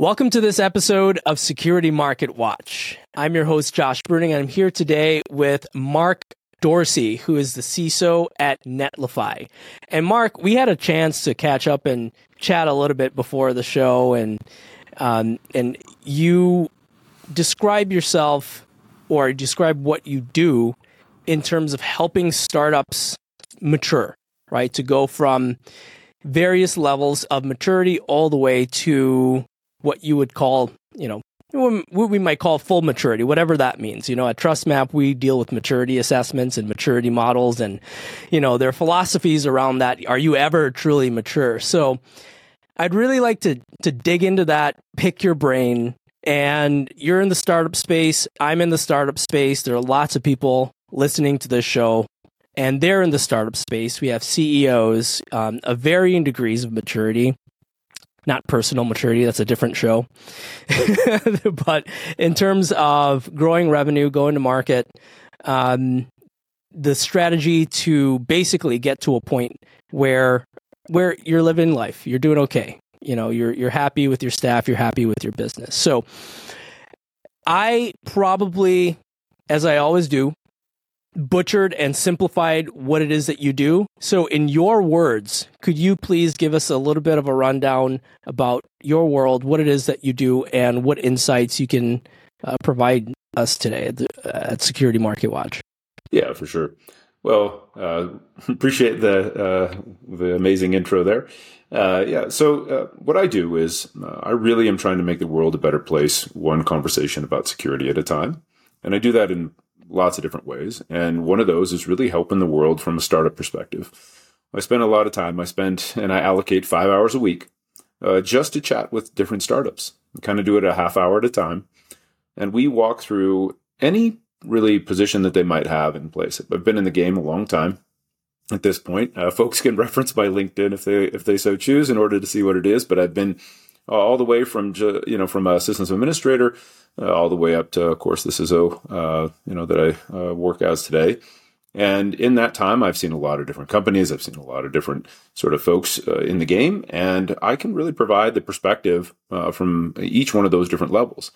Welcome to this episode of Security Market Watch. I'm your host, Josh Bruyning, and I'm here today with Mark Dorsi, who is the CISO at Netlify. And Mark, we had a chance to catch up and chat a little bit before the show, and um, and you describe yourself or describe what you do in terms of helping startups mature, right? To go from various levels of maturity all the way to what you would call, you know, what we might call full maturity, whatever that means. You know, at TrustMAPP, we deal with maturity assessments and maturity models and, you know, their philosophies around that. Are you ever truly mature? So I'd really like to, to dig into that, pick your brain. And you're in the startup space. I'm in the startup space. There are lots of people listening to this show and they're in the startup space. We have CEOs um, of varying degrees of maturity not personal maturity. That's a different show. but in terms of growing revenue, going to market, um, the strategy to basically get to a point where where you're living life, you're doing okay. You know, you're you're happy with your staff, you're happy with your business. So I probably, as I always do, butchered and simplified what it is that you do. So, in your words, could you please give us a little bit of a rundown about your world, what it is that you do, and what insights you can uh, provide us today at, the, uh, at, Security Market Watch? Yeah, for sure. Well, uh, appreciate the uh, the amazing intro there. Uh, yeah, so uh, what I do is I really am trying to make the world a better place, one conversation about security at a time, and I do that in lots of different ways. And one of those is really helping the world from a startup perspective. I spend a lot of time, I spend and I allocate five hours a week uh, just to chat with different startups. I kind of do it a half hour at a time. And we walk through any really position that they might have in place. I've been in the game a long time at this point. Uh, folks can reference my LinkedIn if they if they so choose in order to see what it is. But I've been uh, all the way from you know from a systems administrator uh, all the way up to, of course, the CISO, uh, you know, that I uh, work as today. And in that time, I've seen a lot of different companies. I've seen a lot of different sort of folks uh, in the game, and I can really provide the perspective uh, from each one of those different levels.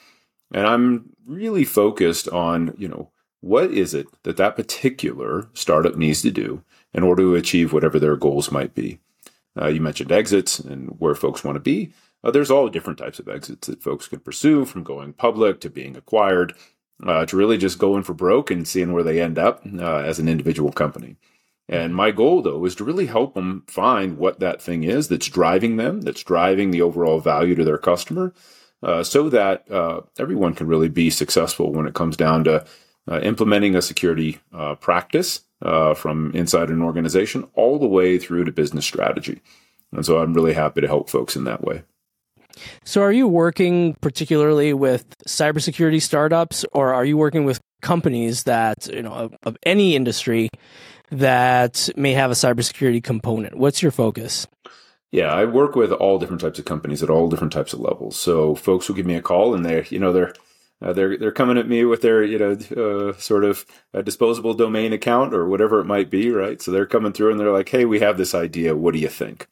And I'm really focused on, you know, what is it that that particular startup needs to do in order to achieve whatever their goals might be. Uh, you mentioned exits and where folks want to be. Uh, there's all different types of exits that folks can pursue, from going public to being acquired, uh, to really just going for broke and seeing where they end up uh, as an individual company. And my goal, though, is to really help them find what that thing is that's driving them, that's driving the overall value to their customer, uh, so that uh, everyone can really be successful when it comes down to uh, implementing a security practice from inside an organization all the way through to business strategy. And so I'm really happy to help folks in that way. So, are you working particularly with cybersecurity startups, or are you working with companies that you know of, of any industry that may have a cybersecurity component? What's your focus? Yeah, I work with all different types of companies at all different types of levels. So, folks will give me a call, and they're you know they're uh, they're they're coming at me with their you know uh, sort of disposable domain account or whatever it might be, right? So they're coming through and they're like, "Hey, we have this idea. What do you think?"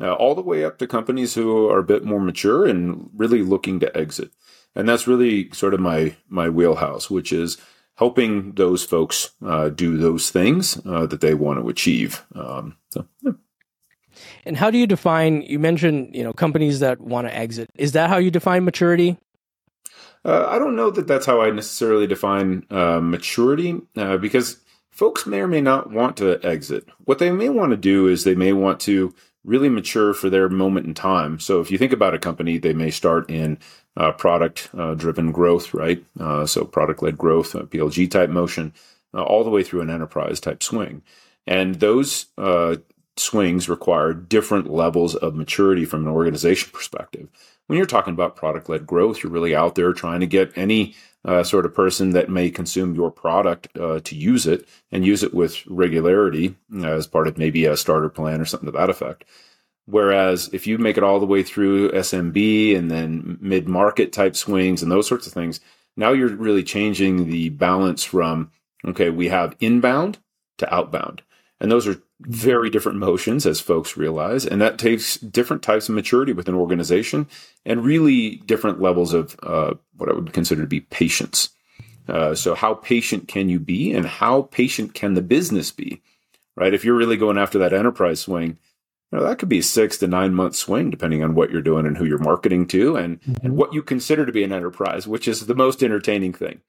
Uh, all the way up to companies who are a bit more mature and really looking to exit. And that's really sort of my my wheelhouse, which is helping those folks uh, do those things uh, that they want to achieve. Um, so, yeah. And how do you define? You mentioned you know companies that want to exit. Is that how you define maturity? Uh, I don't know that that's how I necessarily define uh, maturity uh, because folks may or may not want to exit. What they may want to do is they may want to really mature for their moment in time. So if you think about a company, they may start in uh, product uh, driven growth, right? Uh, so product led growth, PLG type motion, uh, all the way through an enterprise type swing. And those uh, swings require different levels of maturity from an organization perspective. When you're talking about product led growth, you're really out there trying to get any uh, sort of person that may consume your product uh, to use it and use it with regularity as part of maybe a starter plan or something to that effect. Whereas if you make it all the way through SMB and then mid market type swings and those sorts of things, now you're really changing the balance from, okay, we have inbound to outbound. And those are very different motions, as folks realize. And that takes different types of maturity within an organization and really different levels of uh, what I would consider to be patience. Uh, so, how patient can you be, and how patient can the business be? Right? If you're really going after that enterprise swing, you know, that could be a six to nine month swing, depending on what you're doing and who you're marketing to, and mm-hmm. and what you consider to be an enterprise, which is the most entertaining thing.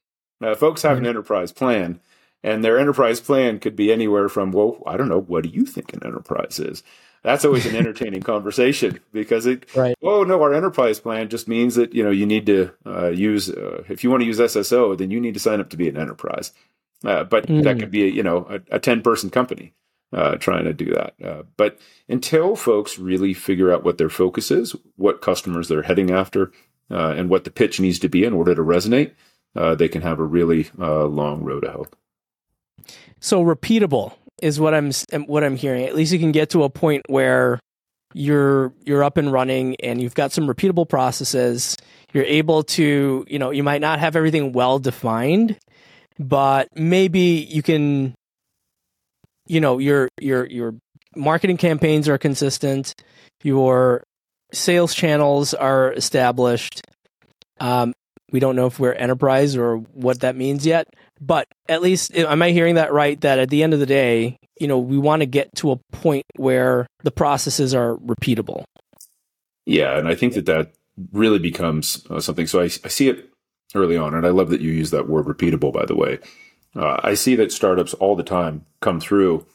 Uh, folks have an enterprise plan, and their enterprise plan could be anywhere from, well, I don't know, what do you think an enterprise is? That's always an entertaining conversation because it, right. oh no, our enterprise plan just means that, you know, you need to uh, use, uh, if you want to use SSO, then you need to sign up to be an enterprise. Uh, but mm. that could be, a, you know, a, 10 person company uh, trying to do that. Uh, but until folks really figure out what their focus is, what customers they're heading after, uh, and what the pitch needs to be in order to resonate, they can have a really long road to hoe. So repeatable is what I'm what I'm hearing. At least you can get to a point where you're you're up and running and you've got some repeatable processes. You're able to, you know, you might not have everything well defined, but maybe you can you know, your your your marketing campaigns are consistent, your sales channels are established. Um, we don't know if we're enterprise or what that means yet, but at least am I hearing that right? That at the end of the day, you know, we want to get to a point where the processes are repeatable. Yeah, and I think that that really becomes uh, something. So I, I see it early on, and I love that you use that word repeatable. By the way, uh, I see that startups all the time come through,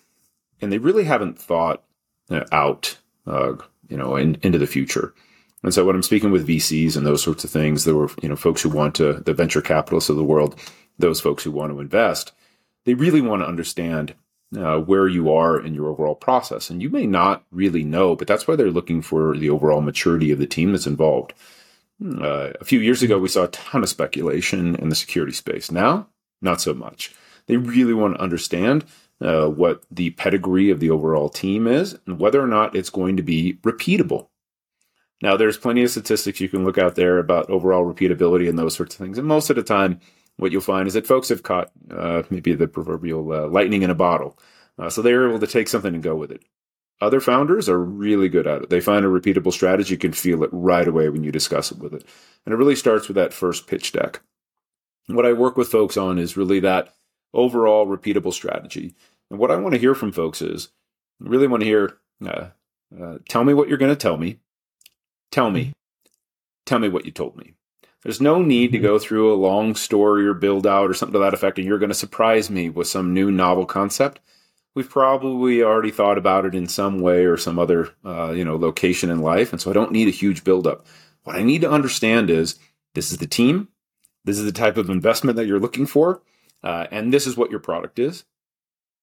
and they really haven't thought uh, out, uh, you know, in, into the future. And so when I'm speaking with VCs and those sorts of things, there were you know folks who want to the venture capitalists of the world those folks who want to invest, they really want to understand uh, where you are in your overall process. And you may not really know, but that's why they're looking for the overall maturity of the team that's involved. Uh, a few years ago, we saw a ton of speculation in the security space. Now, not so much. They really want to understand uh, what the pedigree of the overall team is and whether or not it's going to be repeatable. Now, there's plenty of statistics you can look out there about overall repeatability and those sorts of things. And most of the time, what you'll find is that folks have caught uh, maybe the proverbial uh, lightning in a bottle. Uh, so they're able to take something and go with it. Other founders are really good at it. They find a repeatable strategy, you can feel it right away when you discuss it with it. And it really starts with that first pitch deck. What I work with folks on is really that overall repeatable strategy. And what I want to hear from folks is I really want to hear uh, uh, tell me what you're going to tell me. Tell me. Tell me what you told me. There's no need to mm-hmm. go through a long story or build out or something to that effect, and you're going to surprise me with some new novel concept. We've probably already thought about it in some way or some other, uh, you know, location in life, and so I don't need a huge build up. What I need to understand is this is the team, this is the type of investment that you're looking for, uh, and this is what your product is.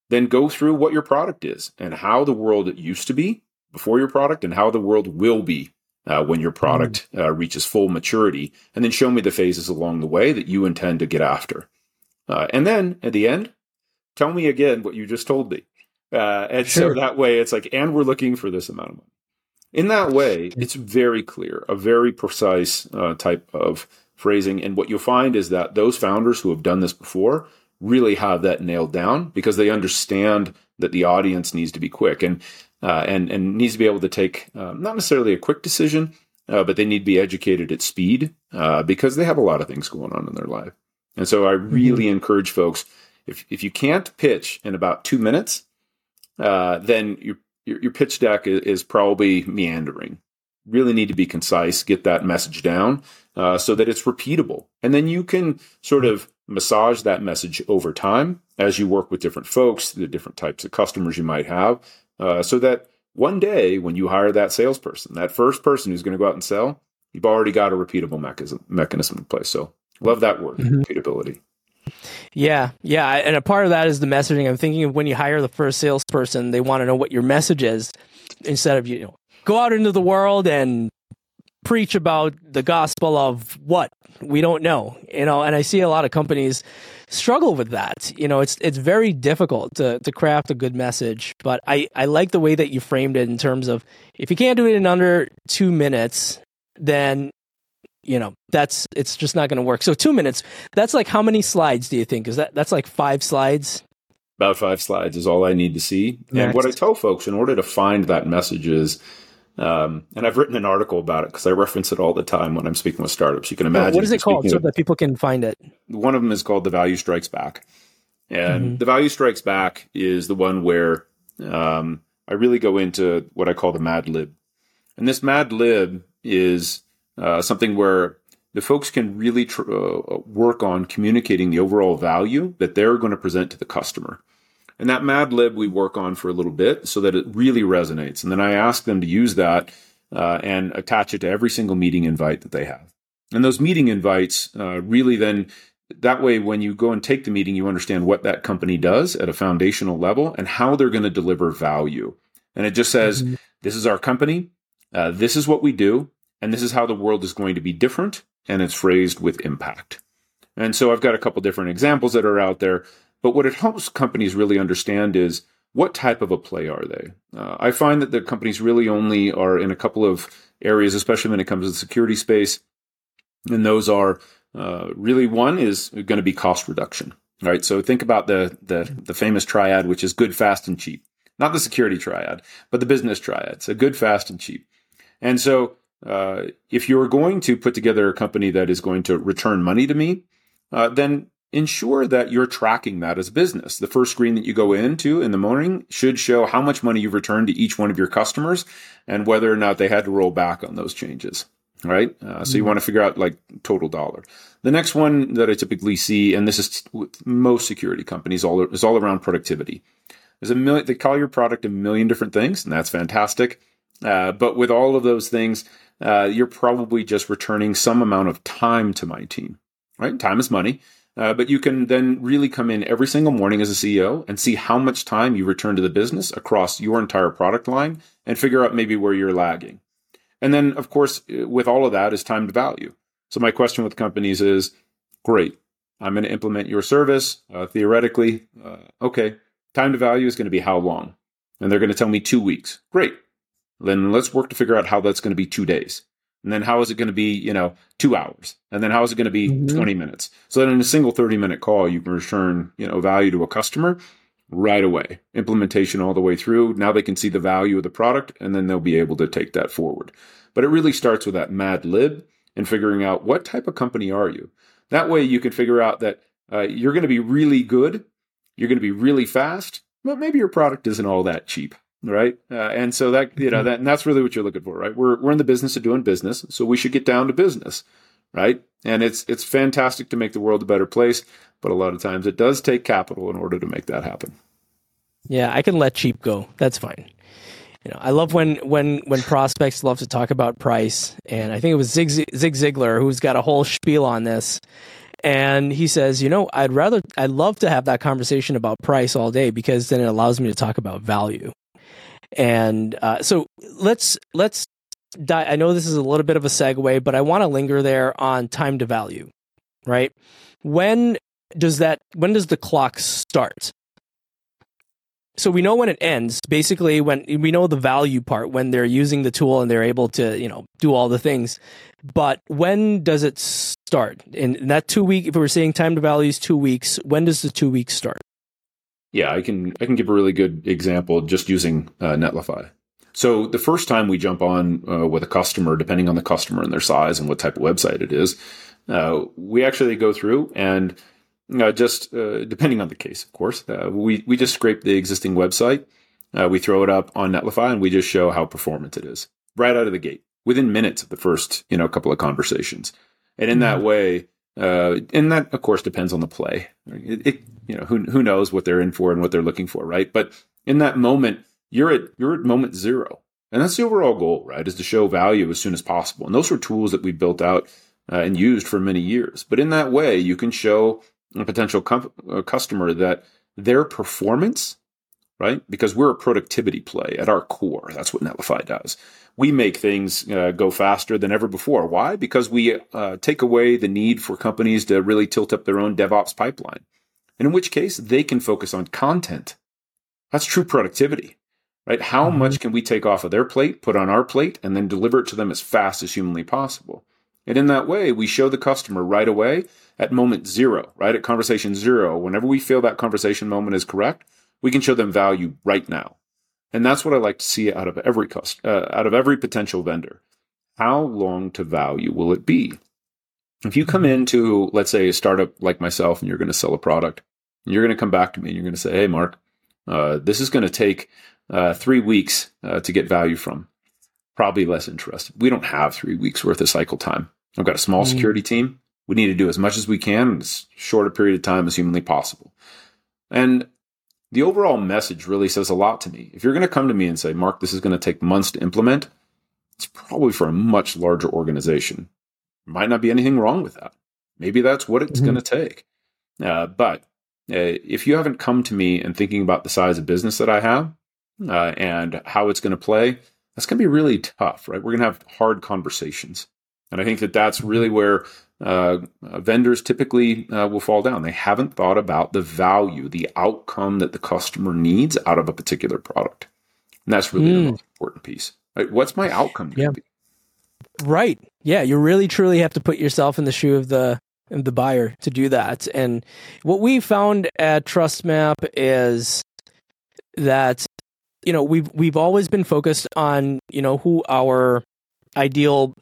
Then go through what your product is and how the world used to be before your product and how the world will be uh, when your product mm. uh, reaches full maturity, and then show me the phases along the way that you intend to get after. Uh, and then at the end, tell me again what you just told me. Uh, and sure. so that way it's like, and we're looking for this amount of money. In that way, it's very clear, a very precise uh, type of phrasing. And what you'll find is that those founders who have done this before really have that nailed down because they understand that the audience needs to be quick. And uh, and and needs to be able to take uh, not necessarily a quick decision, uh, but they need to be educated at speed uh, because they have a lot of things going on in their life. And so I mm-hmm. really mm-hmm. encourage folks if if you can't pitch in about two minutes, uh, then your, your, your pitch deck is, is, probably meandering. Really need to be concise, get that message down uh, so that it's repeatable, and then you can sort of massage that message over time as you work with different folks, the different types of customers you might have, uh, so that one day when you hire that salesperson, that first person who's going to go out and sell, you've already got a repeatable mechanism, mechanism in place. So love that word, mm-hmm. repeatability. Yeah, yeah, and a part of that is the messaging. I'm thinking of when you hire the first salesperson, they want to know what your message is instead of you know go out into the world and preach about the gospel of what we don't know, you know. And I see a lot of companies struggle with that. You know, it's it's very difficult to to craft a good message. But I I like the way that you framed it in terms of if you can't do it in under two minutes, then you know that's it's just not going to work. So two minutes. That's like how many slides do you think? Is that that's like five slides? About five slides is all I need to see. Next. And what I tell folks in order to find that message is, um, and I've written an article about it because I reference it all the time when I'm speaking with startups. You can imagine. What is it called so that people can find it? One of them is called The Value Strikes Back. And mm-hmm. The Value Strikes Back is the one where um, I really go into what I call the Mad Lib. And this Mad Lib is uh, something where the folks can really tr- uh, work on communicating the overall value that they're going to present to the customer. And that Mad Lib we work on for a little bit so that it really resonates. And then I ask them to use that uh, and attach it to every single meeting invite that they have. And those meeting invites uh, really then that way when you go and take the meeting you understand what that company does at a foundational level and how they're going to deliver value and it just says mm-hmm. this is our company uh, this is what we do and this is how the world is going to be different and it's phrased with impact and so i've got a couple different examples that are out there but what it helps companies really understand is what type of a play are they uh, i find that the companies really only are in a couple of areas especially when it comes to the security space and those are uh, really one is going to be cost reduction. Right. So think about the, the, the famous triad, which is good, fast, and cheap. Not the security triad, but the business triad. So good, fast, and cheap. And so uh, if you're going to put together a company that is going to return money to me, uh, then ensure that you're tracking that as a business. The first screen that you go into in the morning should show how much money you've returned to each one of your customers and whether or not they had to roll back on those changes right? Uh, so you mm-hmm. want to figure out like total dollar. The next one that I typically see, and this is with most security companies, all is all around productivity. There's a million. They call your product a million different things, and that's fantastic. Uh, but with all of those things, uh, you're probably just returning some amount of time to my team, right? Time is money. Uh, but you can then really come in every single morning as a CEO and see how much time you return to the business across your entire product line and figure out maybe where you're lagging. And then, of course, with all of that is time to value. So my question with companies is, great, I'm going to implement your service. Uh, theoretically, uh, okay, time to value is going to be how long? And they're going to tell me two weeks. Great. Then let's work to figure out how that's going to be two days. And then how is it going to be, you know, two hours? And then how is it going to be mm-hmm. 20 minutes? So that in a single 30 minute call, you can return, you know, value to a customer right away. Implementation all the way through. Now they can see the value of the product and then they'll be able to take that forward. But it really starts with that mad lib and figuring out what type of company are you. That way you can figure out that uh, you're going to be really good, you're going to be really fast, but maybe your product isn't all that cheap, right? Uh, and so that you know that and that's really what you're looking for, right? We're we're in the business of doing business, so we should get down to business, right? And it's it's fantastic to make the world a better place. But a lot of times it does take capital in order to make that happen. Yeah, I can let cheap go. That's fine. You know, I love when when when prospects love to talk about price, and I think it was Zig Zig Ziglar who's got a whole spiel on this. And he says, you know, I'd rather, I'd love to have that conversation about price all day because then it allows me to talk about value. And uh, so let's let's. I know this is a little bit of a segue, but I want to linger there on time to value, right? When does that when does the clock start? So we know when it ends. Basically, when we know the value part when they're using the tool and they're able to, you know, do all the things. But when does it start? In that two week, if we're saying time to value is two weeks, when does the two weeks start? Yeah, I can I can give a really good example just using uh, Netlify. So the first time we jump on uh, with a customer, depending on the customer and their size and what type of website it is, uh, we actually go through and uh, just uh, depending on the case, of course. Uh, we we just scrape the existing website, uh, we throw it up on Netlify, and we just show how performant it is right out of the gate within minutes of the first you know couple of conversations. And in that mm-hmm. way, uh, and that of course depends on the play. It, it, you know who who knows what they're in for and what they're looking for, right? But in that moment, you're at you're at moment zero, and that's the overall goal, right? Is to show value as soon as possible. And those were tools that we built out. Uh, and used for many years. But in that way, you can show a potential a customer that their performance, right? Because we're a productivity play at our core. That's what Netlify does. We make things uh, go faster than ever before. Why? Because we uh, take away the need for companies to really tilt up their own DevOps pipeline. And in which case, they can focus on content. That's true productivity, right? How mm-hmm. much can we take off of their plate, put on our plate, and then deliver it to them as fast as humanly possible? And in that way, we show the customer right away at moment zero, right? At conversation zero, whenever we feel that conversation moment is correct, we can show them value right now. And that's what I like to see out of every cost, uh, out of every potential vendor. How long to value will it be? If you come into, let's say, a startup like myself, and you're going to sell a product, and you're going to come back to me and you're going to say, "Hey, Mark, uh, this is going to take uh, three weeks uh, to get value from." Probably less interested. We don't have three weeks worth of cycle time. I've got a small mm. security team. We need to do as much as we can in as short a period of time as humanly possible. And the overall message really says a lot to me. If you're going to come to me and say, Mark, this is going to take months to implement, it's probably for a much larger organization. Might not be anything wrong with that. Maybe that's what it's mm-hmm. going to take. Uh, but uh, if you haven't come to me and thinking about the size of business that I have uh, and how it's going to play, that's going to be really tough, right? We're going to have hard conversations. And I think that that's really where uh, vendors typically uh, will fall down. They haven't thought about the value, the outcome that the customer needs out of a particular product. And that's really mm. the most important piece. Right? What's my outcome yeah. Be? Right. Yeah. You really truly have to put yourself in the shoe of the of the buyer to do that. And what we found at TrustMAPP is that you know we've we've always been focused on you know who our ideal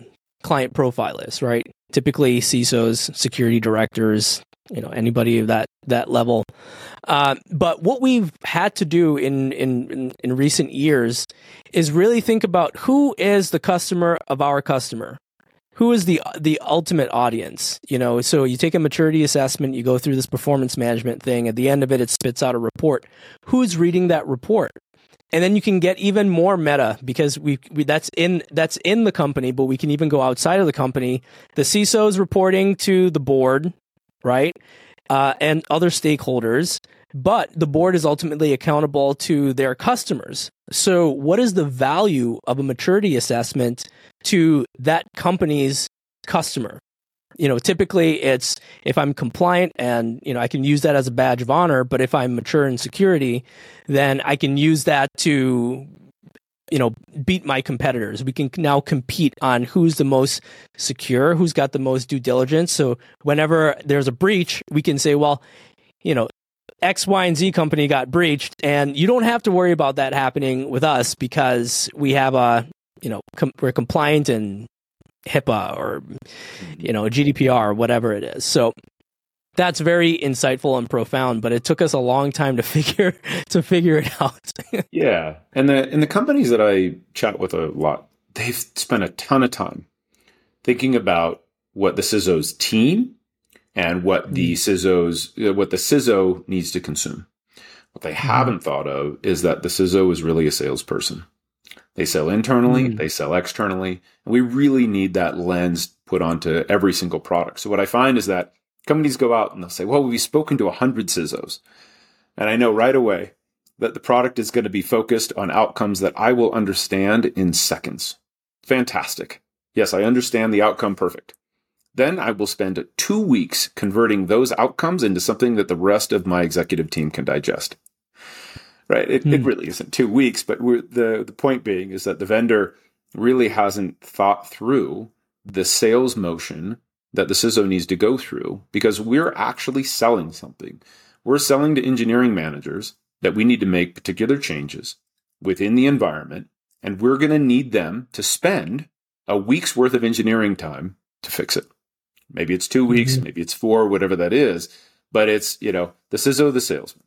client profile is, right? Typically, CISOs, security directors, you know, anybody of that that level. Uh, but what we've had to do in, in, in in recent years is really think about who is the customer of our customer, who is the the ultimate audience? You know so you take a maturity assessment you go through this performance management thing. At the end of it it spits out a report. Who's reading that report and then you can get even more meta because we, we, that's in that's in the company but we can even go outside of the company. The ciso is reporting to the board right? Uh, and other stakeholders but the board is ultimately accountable to their customers. So what is the value of a maturity assessment to that company's customer you know typically it's if i'm compliant and you know i can use that as a badge of honor but if i'm mature in security then i can use that to you know beat my competitors. We can now compete on who's the most secure who's got the most due diligence. So whenever there's a breach we can say well you know X, Y, and Z company got breached, and you don't have to worry about that happening with us because we have a, you know, com- we're compliant and HIPAA or you know GDPR or whatever it is. So that's very insightful and profound, but it took us a long time to figure to figure it out. yeah, and the and the companies that I chat with a lot, they've spent a ton of time thinking about what the CISO's team and what the mm. CISO's what the CISO needs to consume. What they mm-hmm. haven't thought of is that the CISO is really a salesperson. They sell internally, mm. they sell externally, and we really need that lens put onto every single product. So what I find is that companies go out and they'll say, "Well, we've spoken to 100 CISOs." And I know right away that the product is going to be focused on outcomes that I will understand in seconds. Fantastic. Yes, I understand the outcome perfect. Then I will spend two weeks converting those outcomes into something that the rest of my executive team can digest right? It, it hmm. really isn't two weeks, but the the point being is that the vendor really hasn't thought through the sales motion that the CISO needs to go through because we're actually selling something. We're selling to engineering managers that we need to make particular changes within the environment, and we're going to need them to spend a week's worth of engineering time to fix it. Maybe it's two weeks, mm-hmm. maybe it's four, whatever that is, but it's, you know, the CISO, the salesman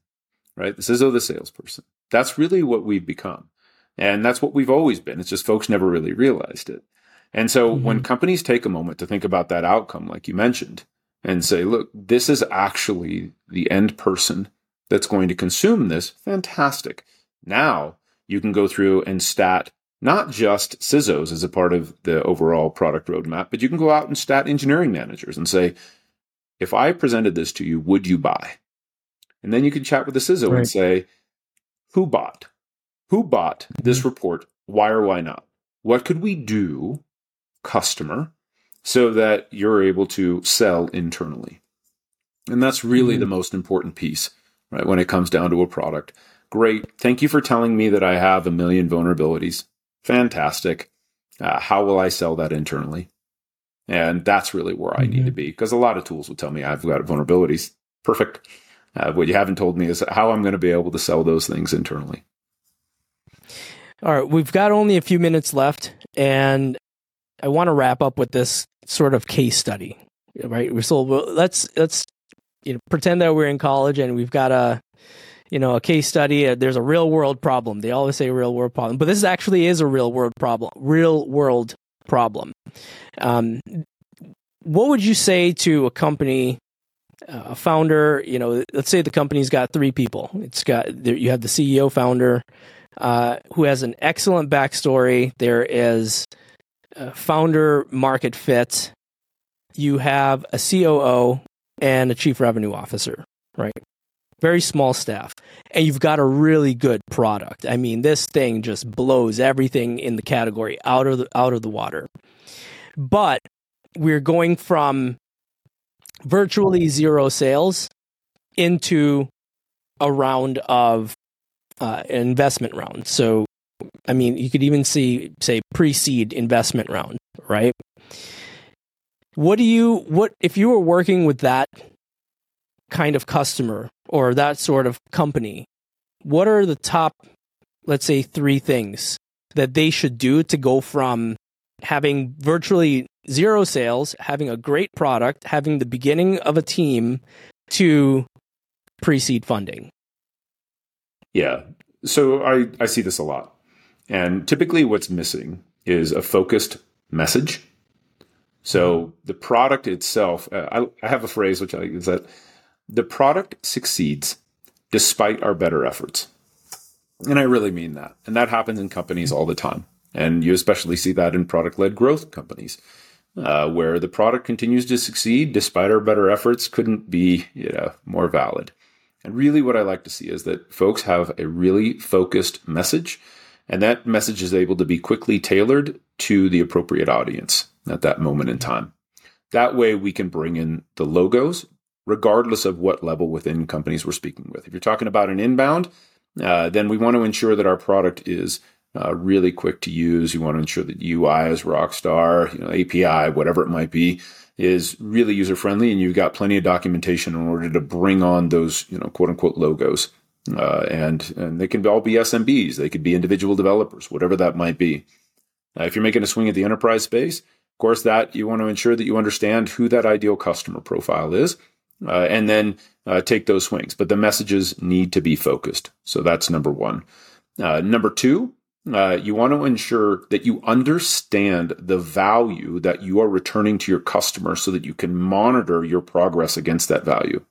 right? The CISO, the salesperson. That's really what we've become. And that's what we've always been. It's just folks never really realized it. And so mm-hmm. when companies take a moment to think about that outcome, like you mentioned, and say, look, this is actually the end person that's going to consume this, fantastic. Now you can go through and stat not just CISOs as a part of the overall product roadmap, but you can go out and stat engineering managers and say, if I presented this to you, would you buy? And then you can chat with the CISO right. and say, who bought? Who bought this mm-hmm. report? Why or why not? What could we do, customer, so that you're able to sell internally? And that's really mm-hmm. the most important piece, right? When it comes down to a product. Great. Thank you for telling me that I have a million vulnerabilities. Fantastic. Uh, how will I sell that internally? And that's really where I mm-hmm. need to mm-hmm. be because a lot of tools will tell me I've got vulnerabilities. Perfect. Uh, what you haven't told me is how I'm going to be able to sell those things internally. All right, we've got only a few minutes left, and I want to wrap up with this sort of case study. Right, so let's let's you know pretend that we're in college and we've got a you know a case study. Uh, there's a real world problem. They always say real world problem, but this actually is a real world problem. Real world problem. Um, what would you say to a company, a founder? You know, let's say the company's got three people. It's got you have the CEO, founder, uh, who has an excellent backstory. There is founder market fit. You have a COO and a chief revenue officer, right? Very small staff. And you've got a really good product. I mean, this thing just blows everything in the category out of the, out of the water. But we're going from virtually zero sales into a round of uh, investment round. So, I mean, you could even see, say, pre-seed investment round, right? What do you what if you were working with that kind of customer or that sort of company? What are the top, let's say, three things that they should do to go from having virtually zero sales, having a great product, having the beginning of a team to pre-seed funding? Yeah. So I, I see this a lot. And typically what's missing is a focused message. So the product itself, uh, I, I, have a phrase which I is that the product succeeds despite our better efforts. And I really mean that. And that happens in companies all the time. And you especially see that in product led growth companies, uh, where the product continues to succeed despite our better efforts couldn't be you know, more valid. And really, what I like to see is that folks have a really focused message, and that message is able to be quickly tailored to the appropriate audience at that moment in time. That way, we can bring in the logos, regardless of what level within companies we're speaking with. If you're talking about an inbound, uh, then we want to ensure that our product is uh, really quick to use. You want to ensure that UI is rockstar, you know, API, whatever it might be, is really user friendly, and you've got plenty of documentation in order to bring on those, you know, quote unquote logos. Uh, and and they can all be SMBs, they could be individual developers, whatever that might be. Uh, if you're making a swing at the enterprise space, of course, that you want to ensure that you understand who that ideal customer profile is, uh, and then uh, take those swings. But the messages need to be focused. So that's number one. Uh, number two, uh, you want to ensure that you understand the value that you are returning to your customer so that you can monitor your progress against that value.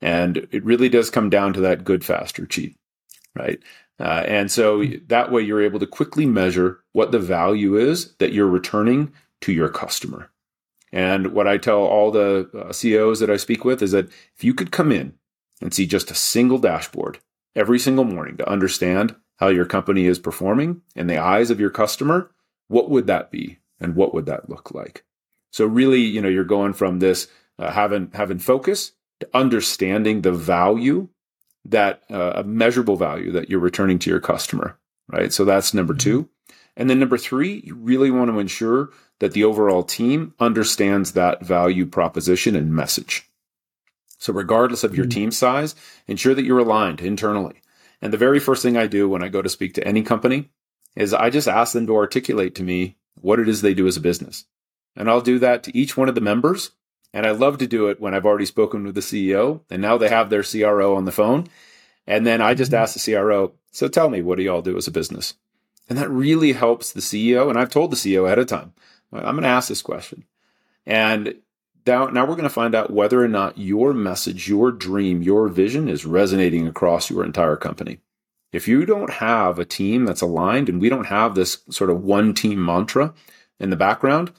And it really does come down to that good, faster, cheap, right? Uh, and so that way you're able to quickly measure what the value is that you're returning to your customer. And what I tell all the uh, CEOs that I speak with is that if you could come in and see just a single dashboard every single morning to understand how your company is performing in the eyes of your customer, what would that be? And what would that look like? So really, you know, you're going from this uh, having having focus to understanding the value that uh, a measurable value that you're returning to your customer, right? So that's number mm-hmm. two. And then number three, you really want to ensure that the overall team understands that value proposition and message. So regardless of your mm-hmm. team size, ensure that you're aligned internally. And the very first thing I do when I go to speak to any company is I just ask them to articulate to me what it is they do as a business. And I'll do that to each one of the members. And I love to do it when I've already spoken with the CEO and now they have their CRO on the phone. And then I just mm-hmm. ask the CRO, so tell me, what do y'all do as a business? And that really helps the CEO. And I've told the CEO ahead of time, I'm going to ask this question. And now, now we're going to find out whether or not your message, your dream, your vision is resonating across your entire company. If you don't have a team that's aligned and we don't have this sort of one team mantra in the background,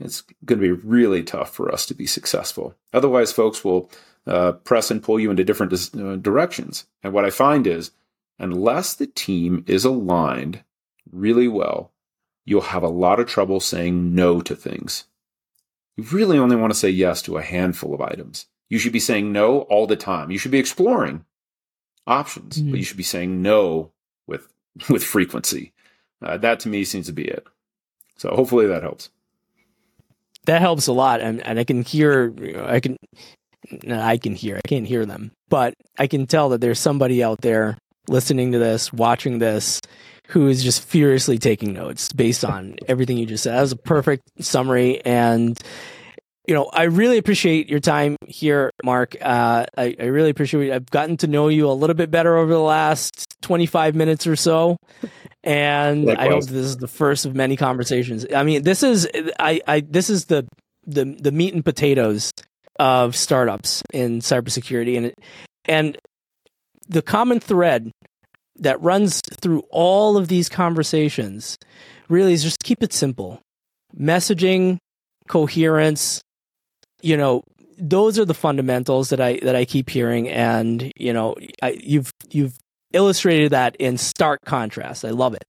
it's going to be really tough for us to be successful. Otherwise, folks will uh, press and pull you into different uh, directions. And what I find is, unless the team is aligned really well, you'll have a lot of trouble saying no to things you really only want to say yes to a handful of items. You should be saying no all the time. You should be exploring options, mm-hmm. but you should be saying no with with frequency. Uh, that to me seems to be it. So hopefully that helps. that helps a lot, and, and I can hear, I can, I can hear, I can't hear them, but I can tell that there's somebody out there listening to this, watching this, who is just furiously taking notes based on everything you just said. That was a perfect summary, and you know, I really appreciate your time here, Mark. Uh, I, I, really appreciate it. I've gotten to know you a little bit better over the last 25 minutes or so. And Likewise. I hope this is the first of many conversations. I mean, this is, I, I, this is the, the, the meat and potatoes of startups in cybersecurity. And, and the common thread that runs through all of these conversations really is just keep it simple. Messaging, coherence, you know, those are the fundamentals that I that I keep hearing, and you know, I, you've you've illustrated that in stark contrast. I love it.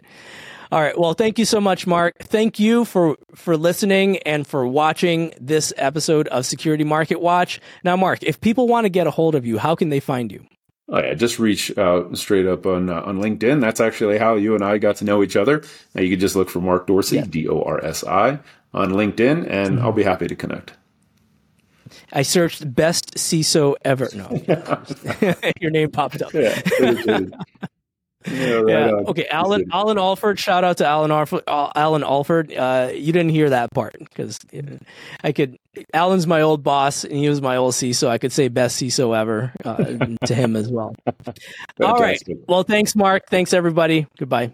All right. Well, thank you so much, Mark. Thank you for for listening and for watching this episode of Security Market Watch. Now, Mark, if people want to get a hold of you, how can they find you? Oh yeah, just reach out straight up on uh, on LinkedIn. That's actually how you and I got to know each other. Now you can just look for Mark Dorsi, D O R S I, on LinkedIn, and mm-hmm. I'll be happy to connect. I searched best CISO ever. No, your name popped up. Yeah, yeah, right yeah. Okay, Alan Alan Alford. Shout out to Alan Alford. Alan Alford. Uh, you didn't hear that part because I could. Alan's my old boss, and he was my old CISO. I could say best CISO ever uh, to him as well. All right. Well, thanks, Mark. Thanks, everybody. Goodbye.